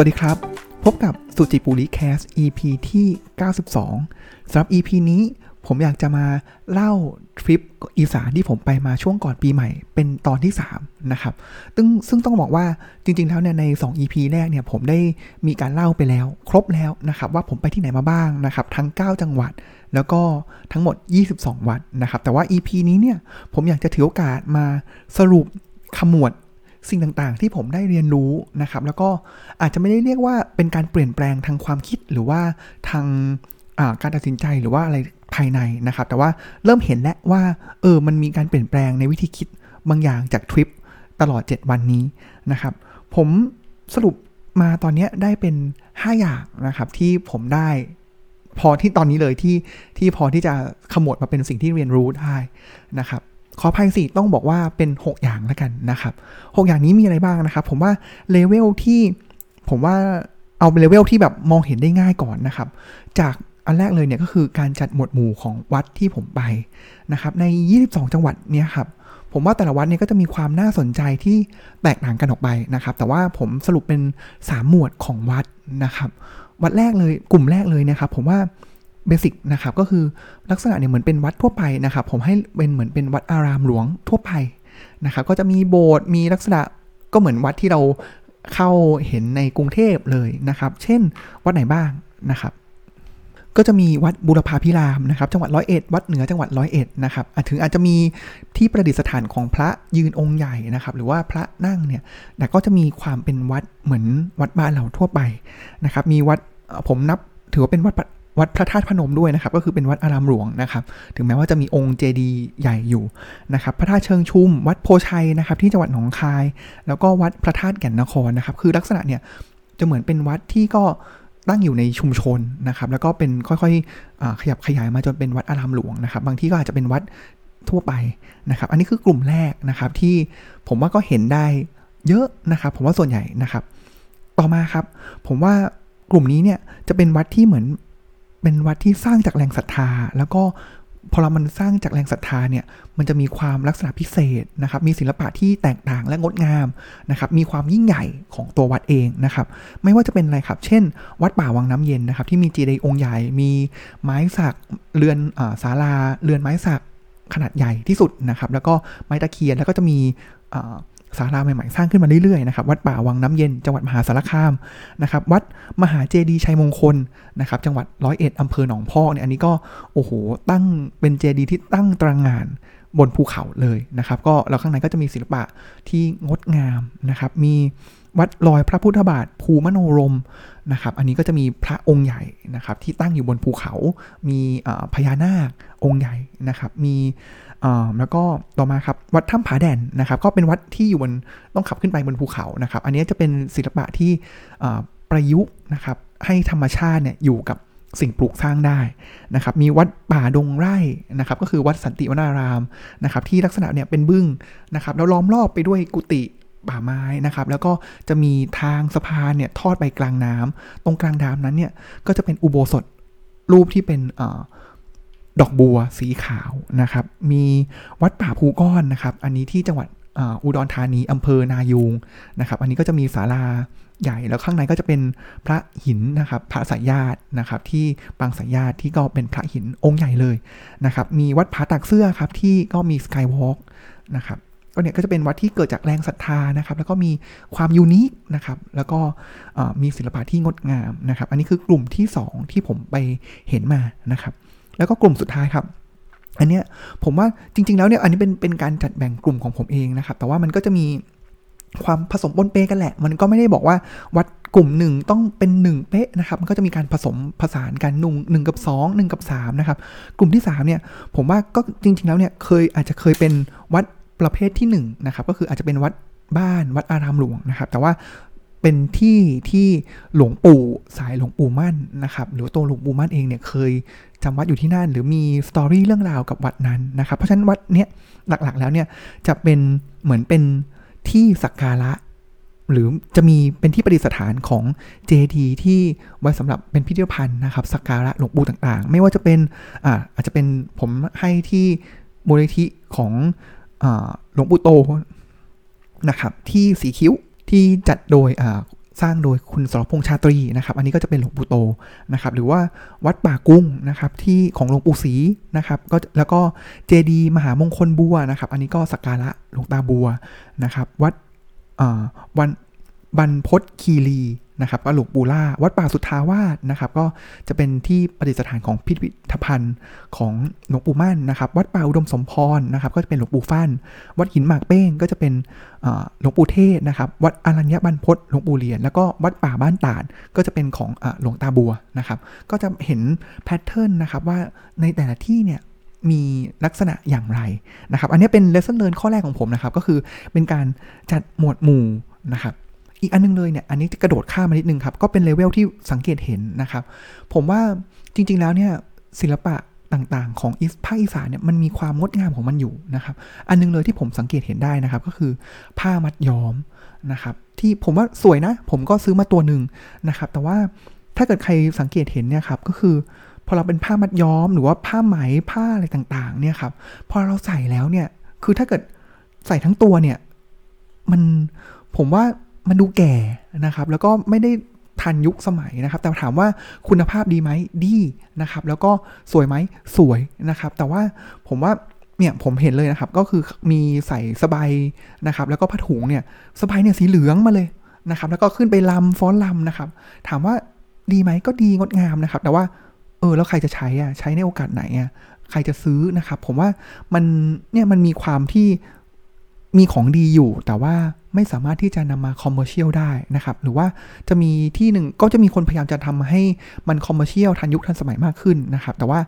วัสดีครับ พบกับสุจิปุริแคส EP ที่ 92 สำหรับ EP นี้ผมอยากจะมาเล่าทริปอีสานที่ผมไปมาช่วงก่อนปีใหม่ เป็นตอนที่ 3 นะครับ ซึ่งซึ่งต้องบอกว่าจริง ๆ แล้วเนี่ยใน 2 EP แรกเนี่ยผมได้มีการเล่าไปแล้ว ครบแล้วนะครับว่าผมไปที่ไหนมาบ้างนะครับ ทั้ง 9 จังหวัด แล้วก็ทั้งหมด 22 วัดนะครับ แต่ว่า EP นี้เนี่ยผมอยากจะถือโอกาสมาสรุปขมวด สิ่งต่างๆ ที่ผมได้เรียนรู้นะครับ แล้วก็อาจจะไม่ได้เรียกว่าเป็นการเปลี่ยนแปลงทางความคิดหรือว่าทางการตัดสินใจหรือว่าอะไรภายในนะครับ แต่ว่าเริ่มเห็นแล้วว่าเออมันมีการเปลี่ยนแปลงในวิธีคิดบางอย่างจากทริปตลอด 7 วันนี้นะครับ ผมสรุปมาตอนนี้ได้เป็น 5 อย่างนะครับที่ผมได้พอที่ตอนนี้เลยที่ที่พอที่จะขมวดมาเป็นสิ่งที่เรียนรู้ได้นะครับ ขออภัยสิต้องบอกว่าเป็น 6 อย่างแล้วกันนะครับ 6 อย่างนี้มีอะไรบ้างนะครับ ผมว่าเลเวลที่ผมว่าเอาเป็นเลเวลที่แบบมองเห็นได้ง่ายก่อนนะครับ จากอันแรกเลยเนี่ยก็คือการจัดหมวดหมู่ของวัดที่ผมไปนะครับใน 22 จังหวัดเนี่ยครับผมว่าแต่ละวัดเนี่ยก็จะมีความน่าสนใจที่แตกต่างกันออกไปนะครับ แต่ว่าผมสรุปเป็น 3 หมวดของวัดนะครับ วัดแรกเลยกลุ่มแรกเลยนะครับ ผมว่า เบสิกนะครับก็คือลักษณะเนี่ยเหมือนเป็นวัดทั่วไปนะครับ ผมให้เป็นเหมือนเป็นวัดอารามหลวงทั่วไปนะครับ ก็จะมีโบสถ์มีลักษณะก็เหมือนวัดที่เราเข้าเห็นในกรุงเทพเลยนะครับ เช่น วัดไหนบ้างนะครับ ก็จะมีวัดบุรพาพิรามนะครับ จังหวัดร้อยเอ็ดวัดเหนือจังหวัดร้อยเอ็ดนะครับถึงอาจจะมีที่ประดิษฐานของพระยืนองค์ใหญ่นะครับ หรือว่าพระนั่งเนี่ยแต่ก็จะมีความเป็นวัดเหมือนวัดบ้านเราทั่วไปนะครับ มีวัดผมนับถือว่าเป็นวัด วัดพระธาตุพนมด้วยนะครับ ก็คือเป็นวัดอารามหลวงนะครับ ถึงแม้ว่าจะมีองค์เจดีย์ใหญ่อยู่นะครับ พระธาตุเชิงชุม วัดโพชัยนะครับ ที่จังหวัดหนองคาย แล้วก็วัดพระธาตุแก่นนครนะครับ คือลักษณะเนี่ยจะเหมือนเป็นวัดที่ก็ตั้งอยู่ในชุมชนนะครับ แล้วก็เป็นค่อยๆขยับขยายมาจนเป็นวัดอารามหลวงนะครับ บางที่ก็อาจจะเป็นวัดทั่วไปนะครับ อันนี้คือกลุ่มแรกนะครับที่ผมว่าก็เห็นได้เยอะนะครับ ผมว่าส่วนใหญ่นะครับ ต่อมาครับ ผมว่ากลุ่มนี้เนี่ยจะเป็นวัดที่เหมือน เป็นวัดที่สร้างจากแรงศรัทธา แล้วก็พอเรามันสร้างจากแรงศรัทธาเนี่ย มันจะมีความลักษณะพิเศษนะครับ มีศิลปะที่แตกต่างและงดงามนะครับ มีความยิ่งใหญ่ของตัววัดเองนะครับ ไม่ว่าจะเป็นอะไรครับ เช่น วัดป่าวังน้ำเย็นนะครับ ที่มีเจดีย์องค์ใหญ่ มีไม้สัก เรือนศาลา เรือนไม้สักขนาดใหญ่ที่สุดนะครับ แล้วก็ไม้ตะเคียน แล้วก็จะมี ศาลาใหม่ๆสร้างขึ้นมาเรื่อยๆนะครับวัดป่าวังน้ำเย็นจังหวัดมหาสารคามนะครับวัดมหาเจดีชัยมงคลนะครับจังหวัดร้อยเอ็ดอำเภอหนองพอกเนี่ยอันนี้ก็โอ้โหตั้งเป็นเจดีที่ตั้งตระงานบนภูเขาเลยนะครับก็แล้วข้างในก็จะมีศิลปะที่งดงามนะครับมีวัดลอยพระพุทธบาทภูมโนรมนะครับ อันนี้ก็จะมีพระองค์ใหญ่นะครับที่ตั้งอยู่บนภูเขา มีพญานาคองค์ใหญ่นะครับ มี แล้วก็ต่อมาครับวัดถ้ำผาแดนนะครับก็เป็นวัดที่อยู่บนต้องขับขึ้นไปบนภูเขานะครับ อันนี้จะเป็นศิลปะที่ประยุกต์นะครับให้ธรรมชาติเนี่ยอยู่กับสิ่งปลูกสร้างได้นะครับ มีวัดป่าดงไร่นะครับ ก็คือวัดสันติวนารามนะครับ ที่ลักษณะเนี่ยเป็นบึ้งนะครับ แล้วล้อมรอบไปด้วยกุฏิป่าไม้นะครับ แล้วก็จะมีทางสะพานเนี่ยทอดไปกลางน้ำตรงกลางน้ำนั้นเนี่ยก็จะเป็นอุโบสถรูปที่เป็น ดอกบัวสีขาวนะครับ มีวัดป่าภูก้อนนะครับ อันนี้ที่จังหวัดอุดรธานีอำเภอนายูงนะครับ อันนี้ก็จะมีศาลาใหญ่แล้วข้างในก็จะเป็นพระหินนะครับ พระสายญาตินะครับ ที่ปางสายญาติที่ก็เป็นพระหินองค์ใหญ่เลยนะครับ มีวัดผาตักเสื้อครับที่ก็มีสกายวอล์กนะครับก็เนี่ยก็จะเป็นวัดที่เกิดจากแรงศรัทธานะครับ แล้วก็มีความยูนิคนะครับ แล้วก็มีศิลปะที่งดงามนะครับ อันนี้คือกลุ่มที่ 2 ที่ผมไปเห็นมานะครับ แล้วก็กลุ่มสุดท้ายครับ อันเนี้ยผมว่าจริง ๆ แล้วเนี่ยอันนี้เป็นเป็นการจัดแบ่งกลุ่มของผมเองนะครับ แต่ว่ามันก็จะมีความผสมปนเปกันแหละ มันก็ไม่ได้บอกว่าวัดกลุ่มหนึ่งต้องเป็นหนึ่งเป๊ะนะครับ มันก็จะมีการผสมผสานกันนุ่งหนึ่งกับ2 1กับ3นะครับ กลุ่มที่3เนี่ย ผมว่าก็จริง ๆ แล้วเนี่ยเคยอาจจะเคยเป็นวัดประเภทที่1นะครับ ก็คืออาจจะเป็นวัดบ้านวัดอารามหลวงนะครับ แต่ว่า เป็นที่ที่หลวงปู่สายหลวงปู่มั่นนะครับหรือตัวหลวงปู่มั่นเองเนี่ยเคยจำวัดอยู่ที่นั่น หรือมีสตอรี่เรื่องราวกับวัดนั้นนะครับ เพราะฉะนั้นวัดเนี้ยหลักๆ แล้วเนี่ยจะเป็นเหมือนเป็นที่สักการะ หรือจะมีเป็นที่ประดิษฐานของเจดีที่ไว้สำหรับเป็นพิพิธภัณฑ์นะครับสักการะหลวงปู่ต่างๆ ไม่ว่าจะเป็นอ่าอาจจะเป็นผมให้ที่มูลนิธิของหลวงปู่โตนะครับที่สีคิ้ว ที่จัดโดยสร้างโดยคุณสรพงษ์ชาตรีนะครับ อันนี้ก็จะเป็นหลวงปู่โตนะครับ หรือว่าวัดป่ากุ้งนะครับ ที่ของหลวงปู่ศรีนะครับ ก็แล้วก็เจดีมหามงคลบัวนะครับ อันนี้ก็สักการะหลวงตาบัวนะครับ วัดวันบรรพศคีรี นะครับก็หลวงปู่ล่าวัดป่าสุทธาวาสนะครับก็จะเป็นที่ประดิษฐานของพิพิธภัณฑ์ของหลวงปู่มั่นนะครับวัดป่าอุดมสมพรนะครับก็จะเป็นหลวงปู่ฟั่น วัดหินหมากเป้งก็จะเป็นหลวงปู่เทศนะครับวัดอรัญญบรรพศหลวงปู่เหรียญแล้วก็วัดป่าบ้านตาดก็จะเป็นของหลวงตาบัวนะครับก็จะเห็นแพทเทิร์นนะครับว่าในแต่ละที่เนี่ยมีลักษณะอย่างไรนะครับ อันนี้เป็น lesson learn ข้อแรกของผมนะครับ ก็คือเป็นการจัดหมวดหมู่นะครับ อีกอันนึงเลยเนี่ย อันนี้กระโดดข้ามมานิดนึงครับ ก็เป็นเลเวลที่สังเกตเห็นนะครับ ผมว่าจริง ๆ แล้วเนี่ยศิลปะต่างๆ ของภาคอีสานเนี่ยมันมีความงดงามของมันอยู่นะครับ อันนึงเลยที่ผมสังเกตเห็นได้นะครับ ก็คือผ้ามัดย้อมนะครับ ที่ผมว่าสวยนะ ผมก็ซื้อมาตัวหนึ่งนะครับ แต่ว่าถ้าเกิดใครสังเกตเห็นเนี่ยครับก็คือพอเราเป็นผ้ามัดย้อมหรือว่าผ้าไหมผ้าอะไรต่างๆ เนี่ยครับพอเราใส่แล้วเนี่ยคือถ้าเกิดใส่ทั้งตัวเนี่ย มันผมว่า มันดูแก่นะครับ แล้วก็ไม่ได้ทันยุคสมัยนะครับ แต่ถามว่าคุณภาพดีไหมดีนะครับ แล้วก็สวยไหมสวยนะครับ แต่ว่าผมว่าเนี่ยผมเห็นเลยนะครับ ก็คือมีใส่สบายนะครับ แล้วก็ผ้าถุงเนี่ยสบายเนี่ยสีเหลืองมาเลยนะครับ แล้วก็ขึ้นไปลำฟ้อนลำนะครับ ถามว่าดีไหมก็ดีงดงามนะครับ แต่ว่า เออแล้วใครจะใช้อะใช้ในโอกาสไหนอะใครจะซื้อนะครับ ผมว่ามันเนี่ยมันมีความที่มีของดีอยู่ แต่ว่า ไม่สามารถที่จะนำมา commercial ได้นะครับ หรือว่าจะมีที่หนึ่งก็จะมีคนพยายามจะทำให้มัน commercial ทันยุคทันสมัยมากขึ้นนะครับ แต่ว่า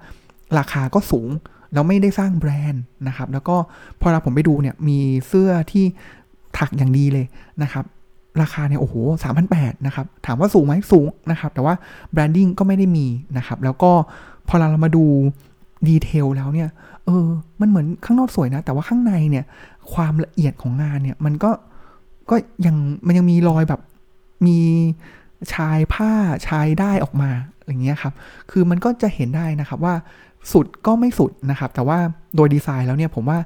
ราคาก็สูงแล้วไม่ได้สร้างแบรนด์นะครับ แล้วก็พอเราผมไปดูเนี่ยมีเสื้อที่ถักอย่างดีเลยนะครับ ราคาเนี่ยโอ้โหสามพันแปดนะครับ ถามว่าสูงไหมสูงนะครับ แต่ว่าแบรนดิ้งก็ไม่ได้มีนะครับ แล้วก็พอเรามาดูดีเทลแล้วเนี่ย เออ มันเหมือนข้างนอกสวยนะ แต่ว่าข้างในเนี่ย ความละเอียดของงานเนี่ย มันก็ ก็ยังมันยังมีรอยแบบมีชายผ้าชายได้ออกมาอย่างเงี้ยครับ คือมันก็จะเห็นได้นะครับว่าสุดก็ไม่สุดนะครับ แต่ว่าโดยดีไซน์แล้วเนี่ยผมว่า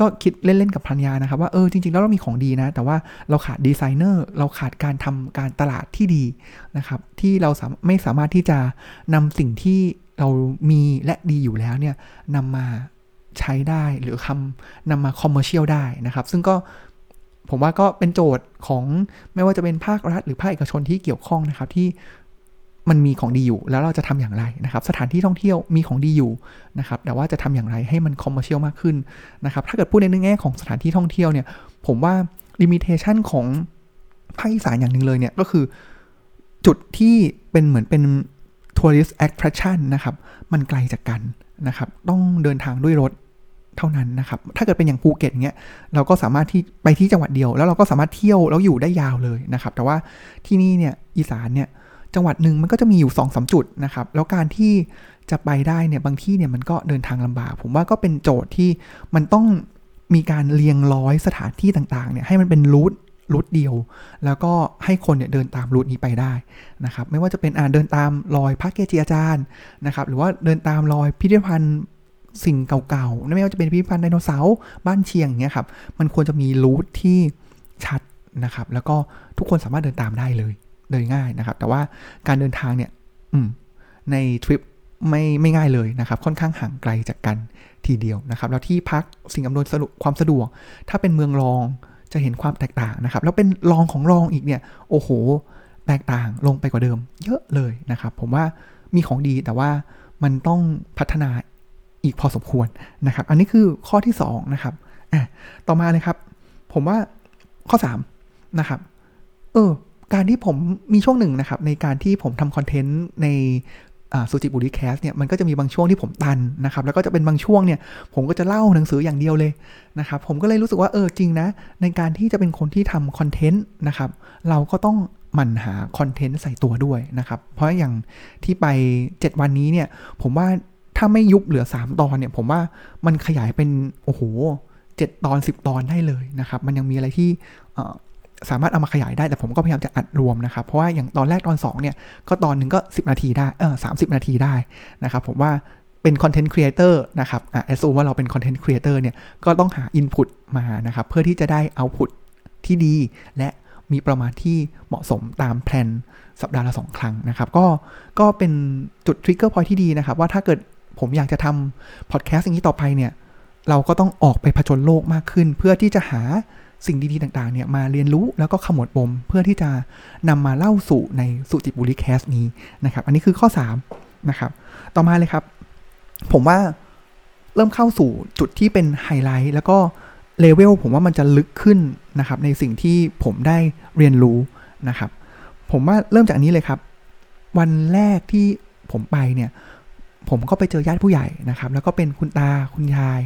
ก็คิดเล่น ๆ กับพันยานะครับ ว่าเออจริง ๆ แล้วเรามีของดีนะ แต่ว่าเราขาดดีไซเนอร์เราขาดการทำการตลาดที่ดีนะครับ ที่เราไม่สามารถที่จะนำสิ่งที่เรามีและดีอยู่แล้วเนี่ยนำมาใช้ได้หรือคำนำมาคอมเมอร์เชียลได้นะครับ ซึ่งก็ ผมว่าก็เป็นโจทย์ของไม่ว่าจะเป็นภาครัฐหรือภาคเอกชนที่เกี่ยวข้องนะครับที่มันมีของดีอยู่แล้วเราจะทำอย่างไรนะครับ สถานที่ท่องเที่ยวมีของดีอยู่นะครับ แต่ว่าจะทำอย่างไรให้มัน commercial มากขึ้นนะครับ ถ้าเกิดพูดในแง่ของสถานที่ท่องเที่ยวเนี่ย ผมว่า limitation ของภาคอีสานอย่างหนึ่งเลยเนี่ยก็คือจุดที่เป็นเหมือนเป็น tourist attraction นะครับ มันไกลจากกันนะครับ ต้องเดินทางด้วยรถ เท่านั้นนะครับ ถ้าเกิดเป็นอย่างภูเก็ตเงี้ย เราก็สามารถที่ไปที่จังหวัดเดียว แล้วเราก็สามารถเที่ยวแล้วอยู่ได้ยาวเลยนะครับ แต่ว่าที่นี่เนี่ยอีสานเนี่ยจังหวัดหนึ่งมันก็จะมีอยู่2อสจุดนะครับ แล้วการที่จะไปได้เนี่ยบางที่เนี่ยมันก็เดินทางลำบาก ผมว่าก็เป็นโจทย์ที่มันต้องมีการเรียงร้อยสถานที่ต่างๆเนี่ยให้มันเป็นรูทรูทเดียว แล้วก็ให้คนเนี่ยเดินตามรูทนี้ไปได้นะครับ ไม่ว่าจะเป็นอ่าเดินตามรอยพระเกจิอาจารย์นะครับ หรือว่าเดินตามรอยพิพิธภัณฑ์ สิ่งเก่าๆไม่ว่าจะเป็นพิพิธภัณฑ์ไดโนเสาร์บ้านเชียงเงี้ยครับมันควรจะมีรูทที่ชัดนะครับ แล้วก็ทุกคนสามารถเดินตามได้เลยเดินง่ายนะครับ แต่ว่าการเดินทางเนี่ยอืในทริปไม่ไม่ง่ายเลยนะครับ ค่อนข้างห่างไกลจากกันทีเดียวนะครับ แล้วที่พักสิ่งอำนวยความสะดวก ถ้าเป็นเมืองรองจะเห็นความแตกต่างนะครับ แล้วเป็นรองของรองอีกเนี่ย โอ้โห แตกต่างลงไปกว่าเดิม เยอะเลยนะครับ ผมว่ามีของดีแต่ว่ามันต้องพัฒนา อีกพอสมควรนะครับ อันนี้คือข้อที่2นะครับอะต่อมาเลยครับ ผมว่าข้อ3นะครับ เออ การที่ผมมีช่วงหนึ่งนะครับ ในการที่ผมทำคอนเทนต์ในสุจิบุรีแคสเนี่ยมันก็จะมีบางช่วงที่ผมตันนะครับ แล้วก็จะเป็นบางช่วงเนี่ย ผมก็จะเล่าหนังสืออย่างเดียวเลยนะครับ ผมก็เลยรู้สึกว่าเออจริงนะ ในการที่จะเป็นคนที่ทำคอนเทนต์นะครับ เราก็ต้องหมั่นหาคอนเทนต์ใส่ตัวด้วยนะครับ เพราะอย่างที่ไป 7 วันนี้เนี่ย ผมว่า ถ้าไม่ยุบเหลือ 3 ตอนเนี่ย ผมว่ามันขยายเป็นโอ้โหเจ็ดตอน 10 ตอนได้เลยนะครับ มันยังมีอะไรที่สามารถเอามาขยายได้แต่ผมก็พยายามจะอัดรวมนะครับ เพราะว่าอย่างตอนแรกตอน 2 เนี่ย ก็ตอนหนึ่งก็ 10 นาทีได้เออสานาทีได้นะครับ ผมว่าเป็น content creator นะครับอะ assume ว่าเราเป็น content creator เนี่ยก็ต้องหา input มานะครับ เพื่อที่จะได้ output ที่ดี และมีปริมาณที่เหมาะสมตาม plan สัปดาห์ละสองครั้งนะครับ ก็ก็เป็นจุด trigger point ที่ดีนะครับ ว่าถ้าเกิด ผมอยากจะทำพอดแคสต์อย่างนี้ต่อไปเนี่ย เราก็ต้องออกไปผจญโลกมากขึ้น เพื่อที่จะหาสิ่งดีๆต่างๆเนี่ยมาเรียนรู้แล้วก็ขมวดปมเพื่อที่จะนำมาเล่าสู่ในสุจิปุลิ Cast นี้นะครับ อันนี้คือข้อ3นะครับ ต่อมาเลยครับ ผมว่าเริ่มเข้าสู่จุดที่เป็นไฮไลท์แล้วก็เลเวลผมว่ามันจะลึกขึ้นนะครับ ในสิ่งที่ผมได้เรียนรู้นะครับ ผมว่าเริ่มจากนี้เลยครับ วันแรกที่ผมไปเนี่ย ผมก็ไปเจอญาติผู้ใหญ่นะครับ แล้วก็เป็นคุณตาคุณยาย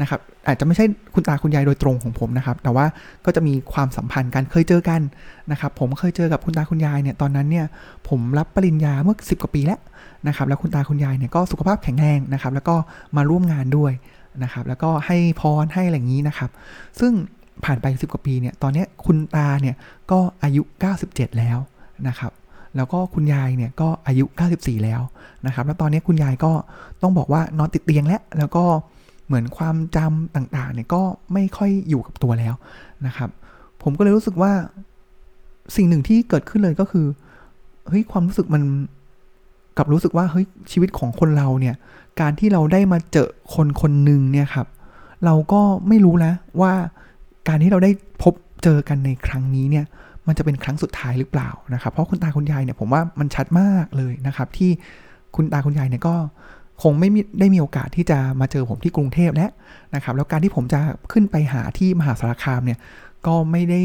นะครับ อาจจะไม่ใช่คุณตาคุณยายโดยตรงของผมนะครับ แต่ว่าก็จะมีความสัมพันธ์กันเคยเจอกันนะครับ ผมเคยเจอกับคุณตาคุณยายเนี่ยตอนนั้นเนี่ยผมรับปริญญาเมื่อ 10 กว่าปีแล้วนะครับ แล้วคุณตาคุณยายเนี่ยก็สุขภาพแข็งแรงนะครับ แล้วก็มาร่วมงานด้วยนะครับ แล้วก็ให้พรให้อะไรอย่างนี้นะครับ ซึ่งผ่านไป 10 กว่าปีเนี่ยตอนนี้คุณตาเนี่ยก็อายุ 97 แล้วนะครับ แล้วก็คุณยายเนี่ยก็อายุ 94 แล้วนะครับ แล้วตอนนี้คุณยายก็ต้องบอกว่านอนติดเตียงแล้ว แล้วก็เหมือนความจำต่างๆเนี่ยก็ไม่ค่อยอยู่กับตัวแล้วนะครับ ผมก็เลยรู้สึกว่าสิ่งหนึ่งที่เกิดขึ้นเลยก็คือเฮ้ยความรู้สึกมันกับรู้สึกว่าเฮ้ยชีวิตของคนเราเนี่ย การที่เราได้มาเจอคนคนหนึ่งเนี่ยครับ เราก็ไม่รู้นะว่าการที่เราได้พบเจอกันในครั้งนี้เนี่ย มันจะเป็นครั้งสุดท้ายหรือเปล่านะครับเพราะคุณตาคุณยายเนี่ยผมว่ามันชัดมากเลยนะครับ ที่คุณตาคุณยายเนี่ยก็คงไม่ได้มีโอกาสที่จะมาเจอผมที่กรุงเทพแล้วนะครับ แล้วการที่ผมจะขึ้นไปหาที่มหาสารคามเนี่ยก็ไม่ได้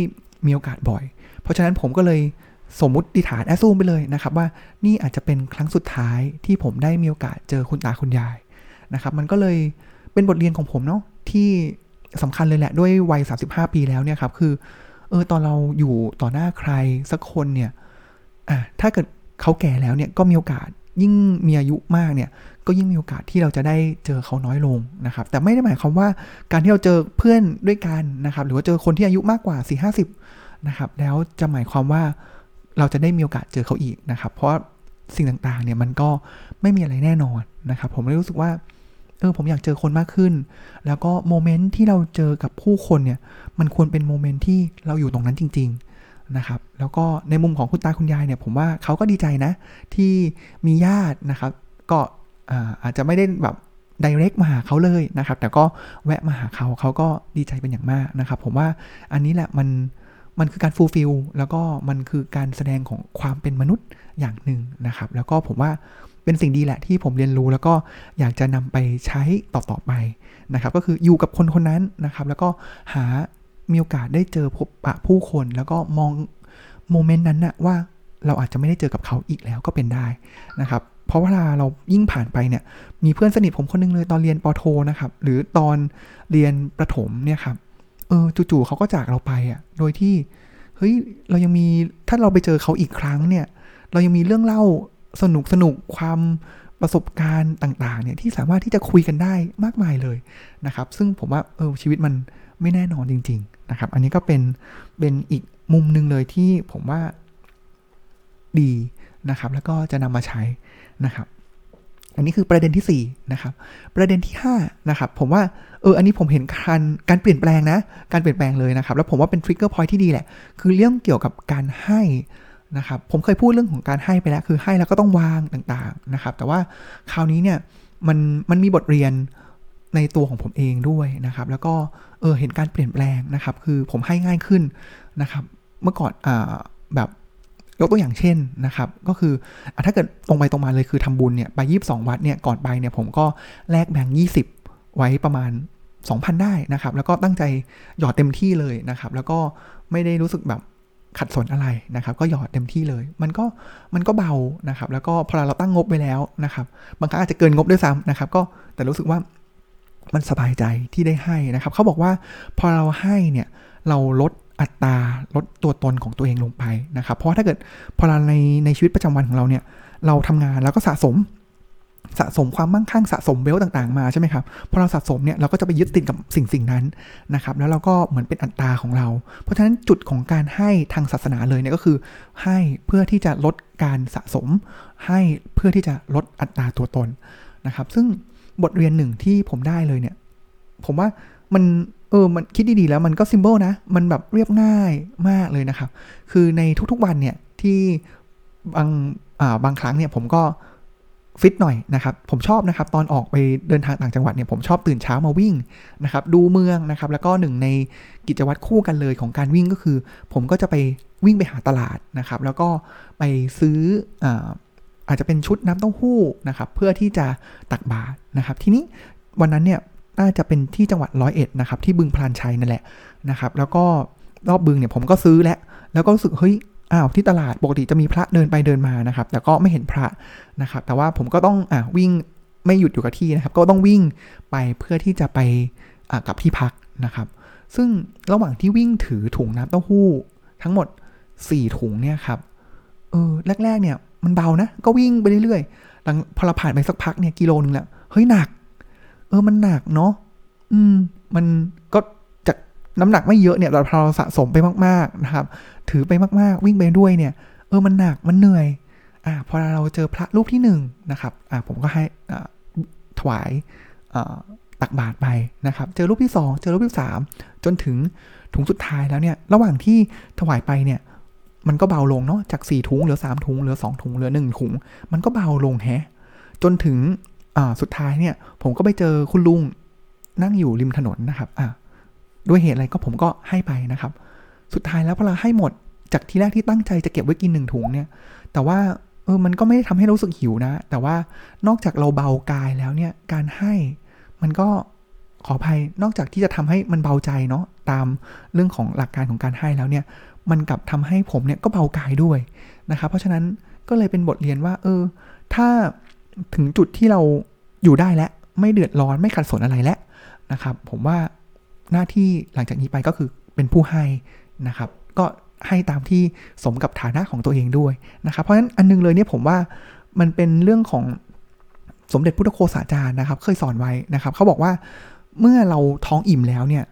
มีโอกาสบ่อย เพราะฉะนั้นผมก็เลยสมมุติฐานแอสซูมไปเลยนะครับ ว่านี่อาจจะเป็นครั้งสุดท้ายที่ผมได้มีโอกาสเจอคุณตาคุณยายนะครับ มันก็เลยเป็นบทเรียนของผมเนาะที่สำคัญเลยแหละด้วยวัย 35 ปีแล้วเนี่ยครับคือ เออตอนเราอยู่ต่อหน้าใครสักคนเนี่ยอะถ้าเกิดเขาแก่แล้วเนี่ยก็มีโอกาสยิ่งมีอายุมากเนี่ยก็ยิ่งมีโอกาสที่เราจะได้เจอเขาน้อยลงนะครับ แต่ไม่ได้หมายความว่าการที่เราเจอเพื่อนด้วยกันนะครับ หรือว่าเจอคนที่อายุมากกว่า 4 50นะครับ แล้วจะหมายความว่าเราจะได้มีโอกาสเจอเขาอีกนะครับ เพราะสิ่งต่างๆเนี่ยมันก็ไม่มีอะไรแน่นอนนะครับ ผมเลยรู้สึกว่า เออผมอยากเจอคนมากขึ้น แล้วก็โมเมนต์ที่เราเจอกับผู้คนเนี่ย มันควรเป็นโมเมนต์ที่เราอยู่ตรงนั้นจริง ๆนะครับ แล้วก็ในมุมของคุณตาคุณยายเนี่ย ผมว่าเขาก็ดีใจนะ ที่มีญาตินะครับ ก็อาจจะไม่ได้แบบดเรกมาหาเขาเลยนะครับ แต่ก็แวะมาหาเขาเขาก็ดีใจเป็นอย่างมากนะครับ ผมว่าอันนี้แหละมันมันคือการฟูลฟิลแล้วก็มันคือการแสดงของความเป็นมนุษย์อย่างหนึ่งนะครับ แล้วก็ผมว่า เป็นสิ่งดีแหละที่ผมเรียนรู้แล้วก็อยากจะนำไปใช้ต่อๆไปนะครับ ก็คืออยู่กับคนคนนั้นนะครับ แล้วก็หามีโอกาสได้เจอพบปะผู้คนแล้วก็มองโมเมนต์นั้นนะว่าเราอาจจะไม่ได้เจอกับเขาอีกแล้วก็เป็นได้นะครับ เพราะเวลาเรายิ่งผ่านไปเนี่ย มีเพื่อนสนิทผมคนนึงเลยตอนเรียนปโทนะครับ หรือตอนเรียนประถมเนี่ยครับ เออจู่ๆเขาก็จากเราไปอะ่ะ โดยที่ เฮ้ย เรายังมี ถ้าเราไปเจอเขาอีกครั้งเนี่ย เรายังมีเรื่องเล่า สนุกสนุกความประสบการณ์ต่างๆเนี่ยที่สามารถที่จะคุยกันได้มากมายเลยนะครับ ซึ่งผมว่าเออชีวิตมันไม่แน่นอนจริง ๆ นะครับ อันนี้ก็เป็นเป็นอีกมุมหนึ่งเลยที่ผมว่าดีนะครับ แล้วก็จะนำมาใช้นะครับ อันนี้คือประเด็นที่4นะครับ ประเด็นที่5นะครับ ผมว่าเอออันนี้ผมเห็นการการเปลี่ยนแปลงนะ การเปลี่ยนแปลงเลยนะครับ แล้วผมว่าเป็นทริกเกอร์พอยที่ดีแหละ คือเรื่องเกี่ยวกับการให้ นะครับผมเคยพูดเรื่องของการให้ไปแล้ว คือให้แล้วก็ต้องวางต่างๆนะครับ แต่ว่าคราวนี้เนี่ยมันมันมีบทเรียนในตัวของผมเองด้วยนะครับ แล้วก็เออเห็นการเปลี่ยนแปลงนะครับ คือผมให้ง่ายขึ้นนะครับ เมื่อก่อนอ่าแบบยกตัวอย่างเช่นนะครับ ก็คืออถ้าเกิดตรงไปตรงมาเลยคือทำบุญเนี่ยไปยีบสองวัดเนี่ยก่อนไปเนี่ยผมก็แลกแบงค์ยี่สิบไว้ประมาณ 2,000 ได้นะครับ แล้วก็ตั้งใจหยอดเต็มที่เลยนะครับ แล้วก็ไม่ได้รู้สึกแบบ ขัดสนอะไรนะครับ ก็หยอดเต็มที่เลย มันก็มันก็เบานะครับ แล้วก็พอเราตั้งงบไปแล้วนะครับ บางครั้งอาจจะเกินงบด้วยซ้ำนะครับ ก็แต่รู้สึกว่ามันสบายใจที่ได้ให้นะครับ เขาบอกว่าพอเราให้เนี่ยเราลดอัตราลดตัวตนของตัวเองลงไปนะครับ เพราะถ้าเกิดพอเราในในชีวิตประจำวันของเราเนี่ย เราทำงานแล้วก็สะสม สะสมความมั่งคั่งสะสมเวลต่างๆมาใช่ไหมครับพอเราสะสมเนี่ยเราก็จะไปยึดติดกับสิ่งสิ่งนั้นนะครับแล้วเราก็เหมือนเป็นอัตราของเรา เพราะฉะนั้นจุดของการให้ทางศาสนาเลยเนี่ยก็คือ ให้เพื่อที่จะลดการสะสม ให้เพื่อที่จะลดอัตตาตัวตนนะครับ ซึ่งบทเรียนหนึ่งที่ผมได้เลยเนี่ย ผมว่ามันเออมันคิดดีๆแล้วมันก็ simple นะ มันแบบเรียบง่ายมากเลยนะครับ คือในทุกๆวันเนี่ยที่บางอ่าบางครั้งเนี่ยผมก็ ฟิตหน่อยนะครับ ผมชอบนะครับ ตอนออกไปเดินทางต่างจังหวัดเนี่ยผมชอบตื่นเช้ามาวิ่งนะครับ ดูเมืองนะครับ แล้วก็หนึ่งในกิจวัตรคู่กันเลยของการวิ่งก็คือ ผมก็จะไปวิ่งไปหาตลาดนะครับ แล้วก็ไปซื้ออาอาจจะเป็นชุดน้ำเต้าหู้นะครับ เพื่อที่จะตักบาตรนะครับ ทีนี้วันนั้นเนี่ยน่าจะเป็นที่จังหวัดร้อยเอ็ดนะครับ ที่บึงพลานชัยนั่นแหละนะครับ แล้วก็รอบบึงเนี่ยผมก็ซื้อแล้วแล้วก็รู้สึกเฮ้ย อ้าวที่ตลาดปกติจะมีพระเดินไปเดินมานะครับ แต่ก็ไม่เห็นพระนะครับ แต่ว่าผมก็ต้องอ่าวิ่งไม่หยุดอยู่กับที่นะครับ ก็ต้องวิ่งไปเพื่อที่จะไปกับที่พักนะครับ ซึ่งระหว่างที่วิ่งถือถุงน้ำเต้าหู้ ทั้งหมด 4 ถุงเนี่ยครับเออแรก ๆ เนี่ยมันเบานะ ก็วิ่งไปเรื่อยๆหลังพอเราผ่านไปสักพักเนี่ยกิโลนึงแล้วเฮ้ยหนัก เออมันหนักเนาะอืมมัน ก็จากน้ำหนักไม่เยอะเนี่ยเราพอเราสะสมไปมากๆนะครับ ถือไปมากๆวิ่งไปด้วยเนี่ย เออมันหนักมันเหนื่อยอ่าพอเราเจอพระรูปที่หนึ่งนะครับอ่าผมก็ให้อ่าถวายตักบาตรไปนะครับ เจอรูปที่สองเจอรูปที่สามจนถึงถุงสุดท้ายแล้วเนี่ย ระหว่างที่ถวายไปเนี่ย มันก็เบาลงเนาะ จากสี่ถุงเหลือสามถุงเหลือสองถุงเหลือหนึ่งถุง มันก็เบาลงแฮะ จนถึงอ่าสุดท้ายเนี่ย ผมก็ไปเจอคุณลุงนั่งอยู่ริมถนนนะครับ อ่า ด้วยเหตุอะไรก็ผมก็ให้ไปนะครับ สุดท้ายแล้วพอเราให้หมดจากที่แรกที่ตั้งใจจะเก็บไว้กินหนึ่งถุงเนี่ย แต่ว่าเออมันก็ไม่ได้ทำให้รู้สึกหิวนะ แต่ว่านอกจากเราเบากายแล้วเนี่ยการให้มันก็ขออภัยนอกจากที่จะทำให้มันเบาใจเนาะตามเรื่องของหลักการของการให้แล้วเนี่ย มันกลับทำให้ผมเนี่ยก็เบากายด้วยนะครับ เพราะฉะนั้นก็เลยเป็นบทเรียนว่า เออ ถ้าถึงจุดที่เราอยู่ได้แล้วไม่เดือดร้อนไม่ขัดสนอะไรแล้วนะครับ ผมว่า หน้าที่หลังจากนี้ไปก็คือเป็นผู้ให้นะครับ ก็ให้ตามที่สมกับฐานะของตัวเองด้วยนะครับ เพราะฉะนั้นอันนึงเลยเนี่ยผมว่ามันเป็นเรื่องของสมเด็จพุทธโคสาจารย์นะครับ เคยสอนไว้นะครับ เขาบอกว่าเมื่อเราท้องอิ่มแล้วเนี่ย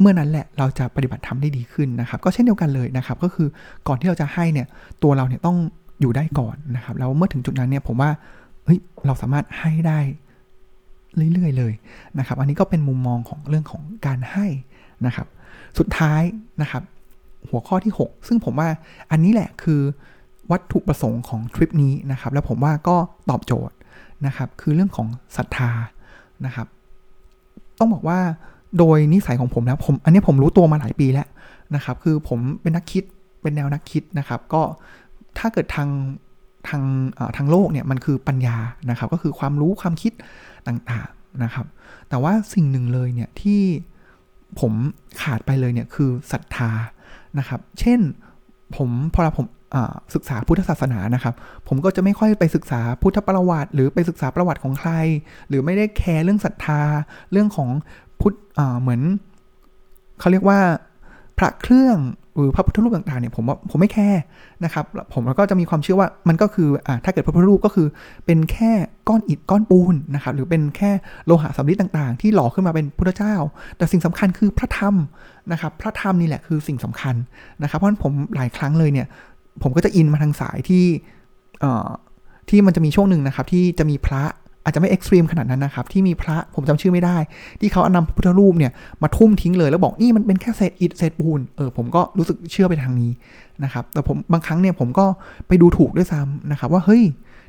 เมื่อนั้นแหละเราจะปฏิบัติธรรมได้ดีขึ้นนะครับ ก็เช่นเดียวกันเลยนะครับ ก็คือก่อนที่เราจะให้เนี่ยตัวเราเนี่ยต้องอยู่ได้ก่อนนะครับแล้วเมื่อถึงจุดนั้นเนี่ยผมว่าเฮ้ยเราสามารถให้ได้ เรื่อยๆเลยนะครับ อันนี้ก็เป็นมุมมองของเรื่องของการให้นะครับ สุดท้ายนะครับ หัวข้อที่ 6 ซึ่งผมว่าอันนี้แหละคือวัตถุประสงค์ของทริปนี้นะครับ แล้วผมว่าก็ตอบโจทย์นะครับ คือเรื่องของศรัทธานะครับ ต้องบอกว่าโดยนิสัยของผมแล้วผม อันนี้ผมรู้ตัวมาหลายปีแล้วนะครับ คือผมเป็นนักคิดเป็นแนวนักคิดนะครับ ก็ถ้าเกิดทาง ทางทางโลกเนี่ยมันคือปัญญานะครับ ก็คือความรู้ความคิดต่างๆนะครับ แต่ว่าสิ่งหนึ่งเลยเนี่ยที่ผมขาดไปเลยเนี่ยคือศรัทธานะครับ เช่นผมพอเราผมศึกษาพุทธศาสนานะครับ ผมก็จะไม่ค่อยไปศึกษาพุทธประวัติ หรือไปศึกษาประวัติของใคร หรือไม่ได้แคร์เรื่องศรัทธา เรื่องของพุทธเหมือนเขาเรียกว่าพระเครื่อง หรือพระพุทธรูปต่างๆเนี่ยผมว่าผมไม่ care นะครับผมก็จะมีความเชื่อว่ามันก็คืออ่าถ้าเกิดพระพุทธรูปก็คือเป็นแค่ก้อนอิฐก้อนปูนนะครับหรือเป็นแค่โลหะสำริดต่างๆ ที่หล่อขึ้นมาเป็นพุทธเจ้า แต่สิ่งสำคัญคือพระธรรมนะครับพระธรรมนี่แหละคือสิ่งสำคัญนะครับเพราะฉะนั้นผมหลายครั้งเลยเนี่ยผมก็จะ in มาทางสายที่เอ่อที่มันจะมีช่วงหนึ่งนะครับที่จะมีพระ อาจจะไม่ extreme ขนาดนั้นนะครับ ที่มีพระผมจำชื่อไม่ได้ ที่เขาเอานำพระพุทธรูปเนี่ยมาทุ่มทิ้งเลย แล้วบอกนี่มันเป็นแค่เศษอิฐเศษปูนเออผมก็รู้สึกเชื่อไปทางนี้นะครับแต่ผมบางครั้งเนี่ยผมก็ไปดูถูกด้วยซ้ำนะครับว่าเฮ้ย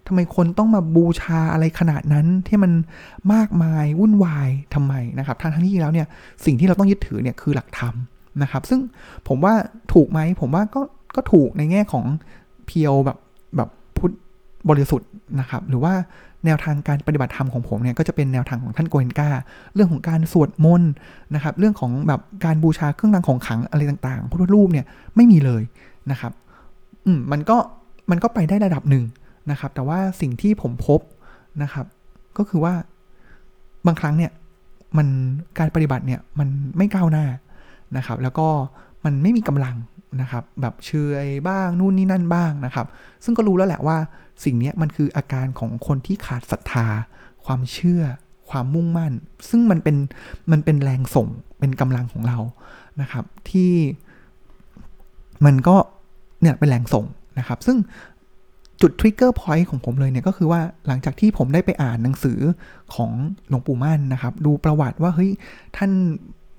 ทำไมคนต้องมาบูชาอะไรขนาดนั้นที่มันมากมายวุ่นวายทำไมนะครับทางทั้งที่แล้วเนี่ยสิ่งที่เราต้องยึดถือเนี่ยคือหลักธรรมนะครับ ซึ่งผมว่าถูกไหมผมว่าก็ก็ถูกในแง่ของเพียวแบบแบบพุทธบริสุทธิ์นะครับ หรือว่า แนวทางการปฏิบัติธรรมของผมเนี่ยก็จะเป็นแนวทางของท่านโกเอนกาเรื่องของการสวดมนต์นะครับ เรื่องของแบบการบูชาเครื่องรางของขลังอะไรต่างๆพุทธรูปเนี่ยไม่มีเลยนะครับ อืมมันก็มันก็ไปได้ระดับหนึ่งนะครับ แต่ว่าสิ่งที่ผมพบนะครับ ก็คือว่าบางครั้งเนี่ยมันการปฏิบัติเนี่ยมันไม่ก้าวหน้านะครับ แล้วก็ มันไม่มีกำลังนะครับ แบบเชยบ้างนู่นนี่นั่นบ้างนะครับ ซึ่งก็รู้แล้วแหละว่าสิ่งนี้มันคืออาการของคนที่ขาดศรัทธา ความเชื่อ ความมุ่งมั่น ซึ่งมันเป็นมันเป็นแรงส่งเป็นกำลังของเรานะครับ ที่มันก็เนี่ยเป็นแรงส่งนะครับ ซึ่งจุดทริกเกอร์พอยต์ของผมเลยเนี่ยก็คือว่าหลังจากที่ผมได้ไปอ่านหนังสือของหลวงปู่มั่นนะครับ ดูประวัติว่าเฮ้ยท่าน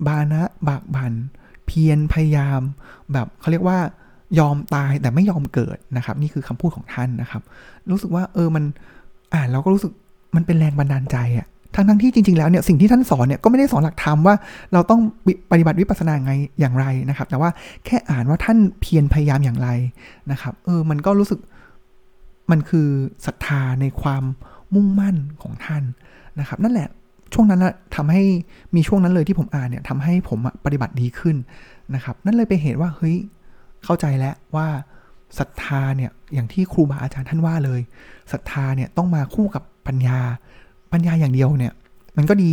บานะบากบัน เพียรพยายาม แบบเขาเรียกว่ายอมตายแต่ไม่ยอมเกิดนะครับ นี่คือคำพูดของท่านนะครับ รู้สึกว่าเออมันอ่านเราก็รู้สึกมันเป็นแรงบันดาลใจอะทั้งทั้งที่จริงๆแล้วเนี่ยสิ่งที่ท่านสอนเนี่ยก็ไม่ได้สอนหลักธรรมว่าเราต้องปฏิบัติวิปัสสนาไงอย่างไรนะครับ แต่ว่าแค่อ่านว่าท่านเพียรพยายามอย่างไรนะครับ เออมันก็รู้สึกมันคือศรัทธาในความมุ่งมั่นของท่านนะครับ นั่นแหละ ช่วงนั้นนะทำให้มีช่วงนั้นเลยที่ผมอ่านเนี่ยทำให้ผมปฏิบัติดีขึ้นนะครับ นั่นเลยไปเห็นว่าเฮ้ยเข้าใจแล้วว่าศรัทธาเนี่ยอย่างที่ครูบาอาจารย์ท่านว่าเลยศรัทธาเนี่ยต้องมาคู่กับปัญญา ปัญญาอย่างเดียวเนี่ย มันก็ดี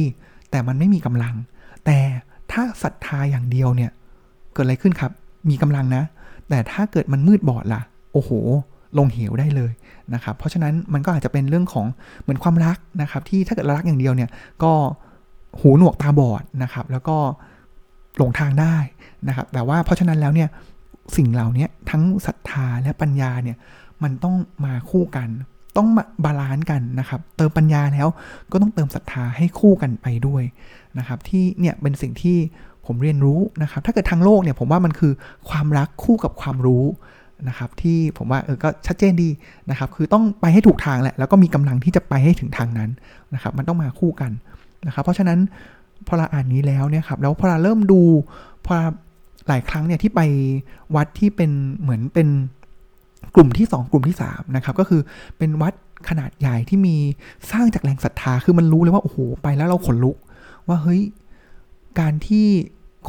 แต่มันไม่มีกำลัง แต่ถ้าศรัทธาอย่างเดียวเนี่ย เกิดอะไรขึ้นครับ มีกำลังนะ แต่ถ้าเกิดมันมืดบอดล่ะ โอ้โห ลงเหวได้เลยนะครับ เพราะฉะนั้นมันก็อาจจะเป็นเรื่องของเหมือนความรักนะครับ ที่ถ้าเกิดรักอย่างเดียวเนี่ยก็หูหนวกตาบอดนะครับ แล้วก็หลงทางได้นะครับ แต่ว่าเพราะฉะนั้นแล้วเนี่ยสิ่งเหล่านี้ทั้งศรัทธาและปัญญาเนี่ยมันต้องมาคู่กัน ต้องาบาลานซ์กันนะครับ เติมปัญญาแล้วก็ต้องเติมศรัทธาให้คู่กันไปด้วยนะครับ ที่เนี่ยเป็นสิ่งที่ผมเรียนรู้นะครับ ถ้าเกิดทางโลกเนี่ยผมว่ามันคือความรักคู่กับความรู้ นะครับที่ผมว่าเออก็ชัดเจนดีนะครับคือต้องไปให้ถูกทางแหละแล้วก็มีกำลังที่จะไปให้ถึงทางนั้นนะครับมันต้องมาคู่กันนะครับเพราะฉะนั้นพอเราอ่านนี้แล้วเนี่ยครับแล้วพอเราเริ่มดูพอหลายครั้งเนี่ยที่ไปวัดที่เป็นเหมือนเป็นกลุ่มที่ 2 กลุ่มที่3นะครับก็คือเป็นวัดขนาดใหญ่ที่มีสร้างจากแรงศรัทธาคือมันรู้เลยว่าโอ้โหไปแล้วเราขนลุก ว่าเฮ้ยการที่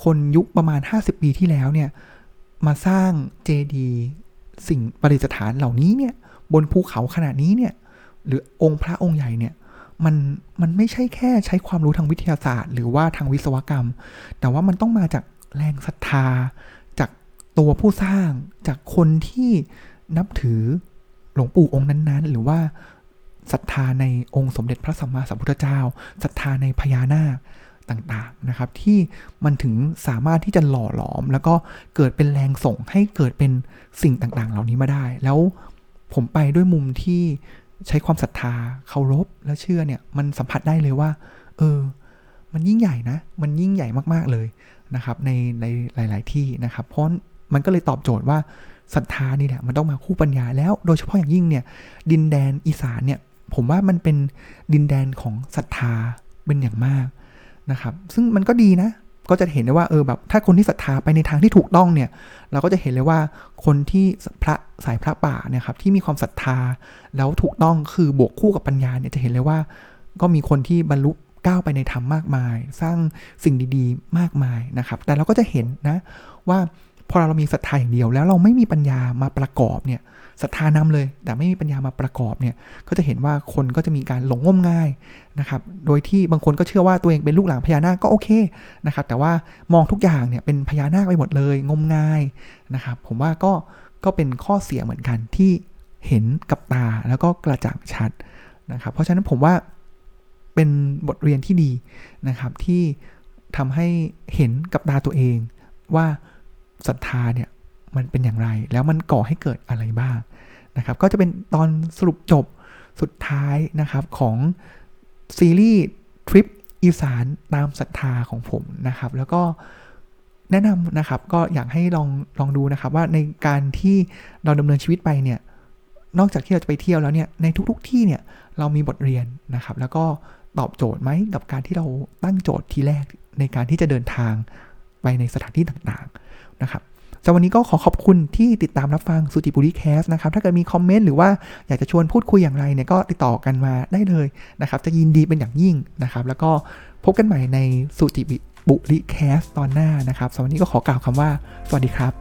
คนยุคประมาณ 50 ปีที่แล้วเนี่ย มาสร้างเจดีสิ่งประดิษฐานเหล่านี้เนี่ย บนภูเขาขนาดนี้เนี่ย หรือองค์พระองค์ใหญ่เนี่ยมันมันไม่ใช่แค่ใช้ความรู้ทางวิทยาศาสตร์ หรือว่าทางวิศวกรรม แต่ว่ามันต้องมาจากแรงศรัทธา จากตัวผู้สร้างจากคนที่นับถือหลวงปู่องค์นั้นๆ หรือว่าศรัทธาในองค์สมเด็จพระสัมมาสัมพุทธเจ้าศรัทธาในพญานาค ต่างๆนะครับ ที่มันถึงสามารถที่จะหล่อหลอม แล้วก็เกิดเป็นแรงส่งให้เกิดเป็นสิ่งต่างๆ เหล่านี้มาได้ แล้วผมไปด้วยมุมที่ใช้ความศรัทธาเคารพและเชื่อเนี่ยมันสัมผัสได้เลยว่า เออ มันยิ่งใหญ่นะ มันยิ่งใหญ่มากๆเลยนะครับในในหลาย ๆ ที่นะครับ เพราะมันก็เลยตอบโจทย์ว่าศรัทธานี่แหละมันต้องมาคู่ปัญญาแล้วโดยเฉพาะอย่างยิ่งเนี่ย ดินแดนอีสานเนี่ย ผมว่ามันเป็นดินแดนของศรัทธาเป็นอย่างมาก นะครับ ซึ่งมันก็ดีนะ ก็จะเห็นได้ว่าเออแบบถ้าคนที่ศรัทธาไปในทางที่ถูกต้องเนี่ย เราก็จะเห็นเลยว่าคนที่พระสายพระป่าเนี่ยครับที่มีความศรัทธาแล้วถูกต้องคือบวกคู่กับปัญญาเนี่ยจะเห็นเลยว่า ก็มีคนที่บรรลุก้าวไปในธรรมมากมาย สร้างสิ่งดีๆ มากมายนะครับ แต่เราก็จะเห็นนะว่า อเรามีศรัทธาอย่างเดียว แล้วเราไม่มีปัญญามาประกอบเนี่ยศรัทธานำเลย แต่ไม่มีปัญญามาประกอบเนี่ยก็จะเห็นว่าคนก็จะมีการหลงงมง่ายนะครับโดยที่บางคนก็เชื่อว่าตัวเองเป็นลูกหลานพญานาคก็โอเคนะครับแต่ว่ามองทุกอย่างเนี่ยเป็นพญานาคไปหมดเลยงมง่ายนะครับผมว่าก็ก็เป็นข้อเสียเหมือนกันที่เห็นกับตาแล้วก็กระจ่างชัดนะครับเพราะฉะนั้นผมว่าเป็นบทเรียนที่ดีนะครับที่ทำให้เห็นกับตาตัวเองว่า ศรัทธาเนี่ยมันเป็นอย่างไร แล้วมันก่อให้เกิดอะไรบ้างนะครับ ก็จะเป็นตอนสรุปจบสุดท้ายนะครับของซีรีส์ทริปอีสานตามศรัทธาของผมนะครับ แล้วก็แนะนำนะครับก็อยากให้ลองลองดูนะครับว่าในการที่เราดำเนินชีวิตไปเนี่ยนอกจากที่เราจะไปเที่ยวแล้วเนี่ยในทุกๆทที่เนี่ยเรามีบทเรียนนะครับ แล้วก็ตอบโจทย์ไหมกับการที่เราตั้งโจทย์ทีแรกในการที่จะเดินทาง ไปในสถานที่ต่างๆนะครับสำหรับวันนี้ก็ขอขอบคุณที่ติดตามรับฟังสุจิปุลิ Cast นะครับ ถ้าเกิดมี comment หรือว่าอยากจะชวนพูดคุยอย่างไรเนี่ยก็ติดต่อกันมาได้เลยนะครับ จะยินดีเป็นอย่างยิ่งนะครับ แล้วก็พบกันใหม่ในสุจิปุลิ Cast ตอนหน้านะครับสำหรับวันนี้ก็ขอกล่าวคำว่า สวัสดีครับ